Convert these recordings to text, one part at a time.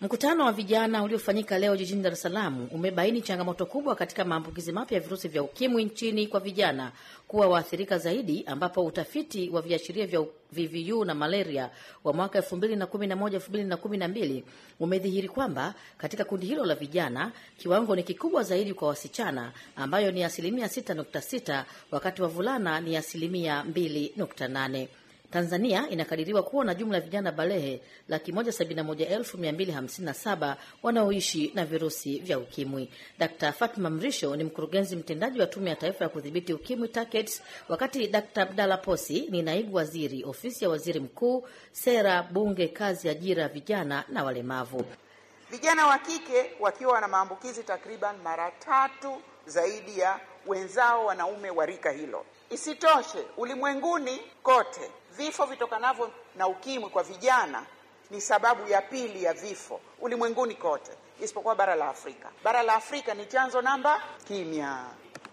Mkutano wa vijana uliofanyika leo jijini Dar es Salaam umebaini changamoto kubwa katika maambukizi mapya ya virusi vya ukimwi nchini kwa vijana kuwa waathirika zaidi, ambapo utafiti wa viashiria vya VVU na malaria wa mwaka 2011 2012 umedhihiri kwamba katika kundi hilo la vijana kiwango ni kikubwa zaidi kwa wasichana ambayo ni asilimia 6.6 wakati wavulana ni asilimia 2.8. Tanzania inakadiriwa kuwa na jumla ya vijana balehe laki moja sabini na moja elfu mia mbili hamsini na saba wanaoishi na virusi vya ukimwi. Dkt. Fatma Mrisho ni mkurugenzi mtendaji wa Tume ya Taifa ya Kudhibiti Ukimwi TACAIDS, wakati Dkt. Abdalla Posi ni naibu waziri ofisi ya waziri mkuu, sera, bunge, kazi, ajira, vijana na walemavu. Vijana wa kike wakiwa na maambukizi takriban mara tatu zaidi ya wenzao wanaume wa rika hilo. Isitoshe, ulimwenguni kote vifo vitokanavyo na ukimwi kwa vijana ni sababu ya pili ya vifo ulimwenguni kote, isipokuwa bara la Afrika. Bara la Afrika ni chanzo namba kimya.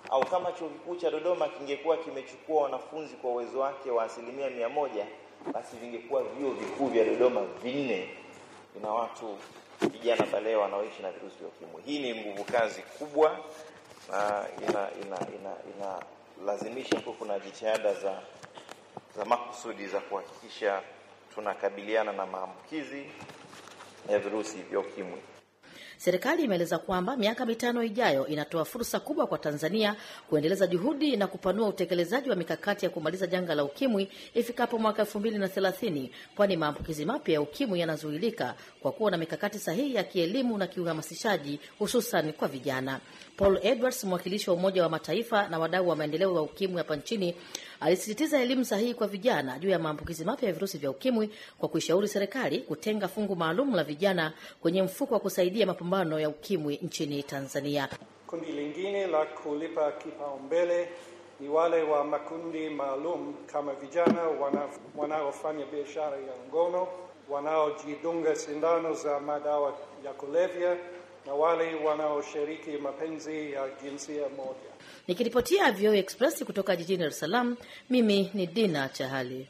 Au kama chuo kikuu cha Dodoma kingekuwa kimechukua wanafunzi kwa uwezo wake wa asilimia mia moja basi vingekuwa vyuo vikuu vya Dodoma vinne vina watu vijana pale wanaoishi na virusi vya ukimwi. Hii ni nguvu kazi kubwa na ina ina ina, ina kuwa kuna jitihada za za makusudi za kuhakikisha tunakabiliana na maambukizi ya virusi vya ukimwi. Serikali imeeleza kwamba miaka mitano ijayo inatoa fursa kubwa kwa Tanzania kuendeleza juhudi na kupanua utekelezaji wa mikakati ya kumaliza janga la ukimwi ifikapo mwaka elfu mbili na thelathini, kwani maambukizi mapya ya ukimwi yanazuilika kwa kuwa na mikakati sahihi ya kielimu na kiuhamasishaji, hususan kwa vijana. Paul Edwards, mwakilishi wa Umoja wa Mataifa na wadau wa maendeleo ya ukimwi hapa nchini, alisisitiza elimu sahihi kwa vijana juu ya maambukizi mapya ya virusi vya ukimwi kwa kuishauri serikali kutenga fungu maalum la vijana kwenye mfuko wa kusaidia mapambano ya ukimwi nchini Tanzania. Kundi lingine la kulipa kipaumbele ni wale wa makundi maalum kama vijana wanaofanya biashara ya ngono, wanaojidunga sindano za madawa ya kulevya na wale wanaoshiriki mapenzi ya jinsia moja. Nikiripotia VOA Express kutoka jijini Dar es Salaam, mimi ni Dina Chahali.